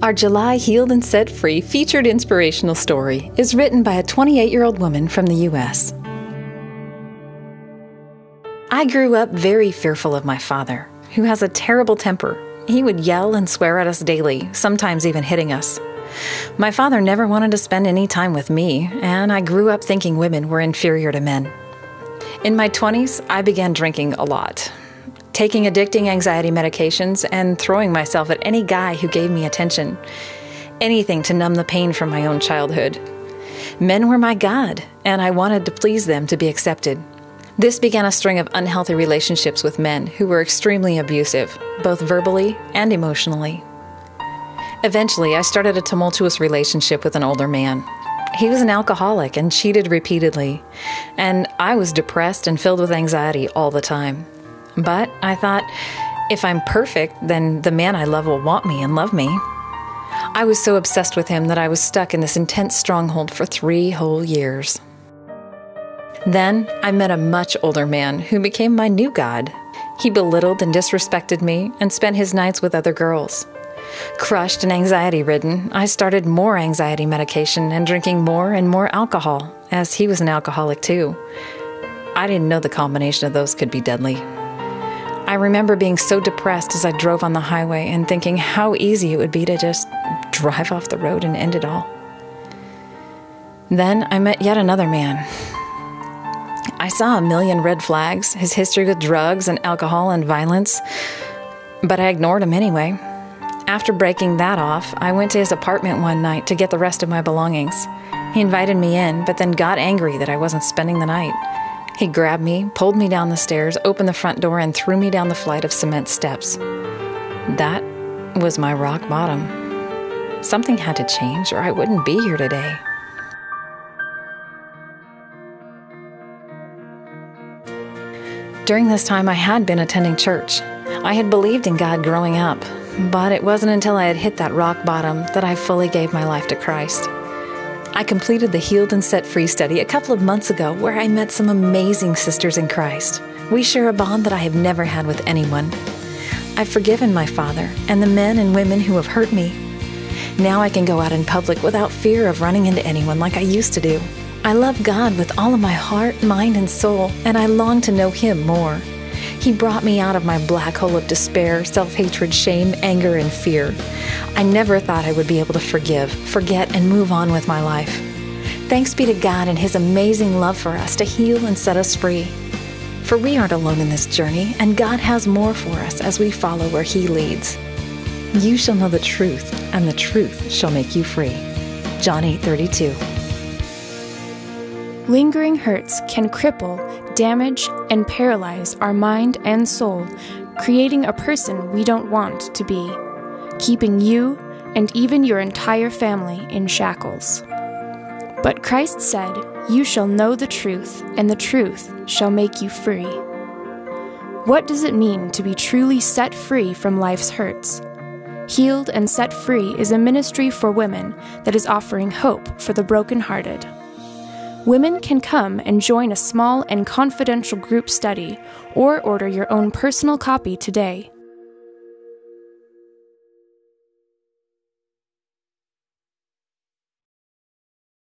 Our July Healed and Set Free featured inspirational story is written by a 28 year old woman from the U.S. I grew up very fearful of my father, who has a terrible temper. He would yell and swear at us daily, sometimes even hitting us. My father never wanted to spend any time with me, and I grew up thinking women were inferior to men. In my 20s, I began drinking a lot, taking addicting anxiety medications, and throwing myself at any guy who gave me attention. Anything to numb the pain from my own childhood. Men were my God, and I wanted to please them to be accepted. This began a string of unhealthy relationships with men who were extremely abusive, both verbally and emotionally. Eventually, I started a tumultuous relationship with an older man. He was an alcoholic and cheated repeatedly, and I was depressed and filled with anxiety all the time. But I thought, if I'm perfect, then the man I love will want me and love me. I was so obsessed with him that I was stuck in this intense stronghold for three whole years. Then I met a much older man who became my new God. He belittled and disrespected me and spent his nights with other girls. Crushed and anxiety ridden, I started more anxiety medication and drinking more and more alcohol, as he was an alcoholic too. I didn't know the combination of those could be deadly. I remember being so depressed as I drove on the highway and thinking how easy it would be to just drive off the road and end it all. Then I met yet another man I saw a million red flags, his history with drugs and alcohol and violence, but I ignored him anyway. After breaking that off, I went to his apartment one night to get the rest of my belongings. He invited me in, but then got angry that I wasn't spending the night. He grabbed me, pulled me down the stairs, opened the front door, and threw me down the flight of cement steps. That was my rock bottom. Something had to change, or I wouldn't be here today. During this time, I had been attending church. I had believed in God growing up, but it wasn't until I had hit that rock bottom that I fully gave my life to Christ. I completed the Healed and Set Free study a couple of months ago where I met some amazing sisters in Christ. We share a bond that I have never had with anyone. I've forgiven my father and the men and women who have hurt me. Now I can go out in public without fear of running into anyone like I used to do. I love God with all of my heart, mind, and soul, and I long to know Him more. He brought me out of my black hole of despair, self hatred, shame, anger, and fear. I never thought I would be able to forgive, forget, and move on with my life. Thanks be to God and His amazing love for us to heal and set us free. For we aren't alone in this journey, and God has more for us as we follow where He leads. You shall know the truth, and the truth shall make you free. John 8 32. Lingering hurts can cripple, damage, and paralyze our mind and soul, creating a person we don't want to be, keeping you and even your entire family in shackles. But Christ said, You shall know the truth, and the truth shall make you free. What does it mean to be truly set free from life's hurts? Healed and Set Free is a ministry for women that is offering hope for the brokenhearted women can come and join a small and confidential group study or order your own personal copy today.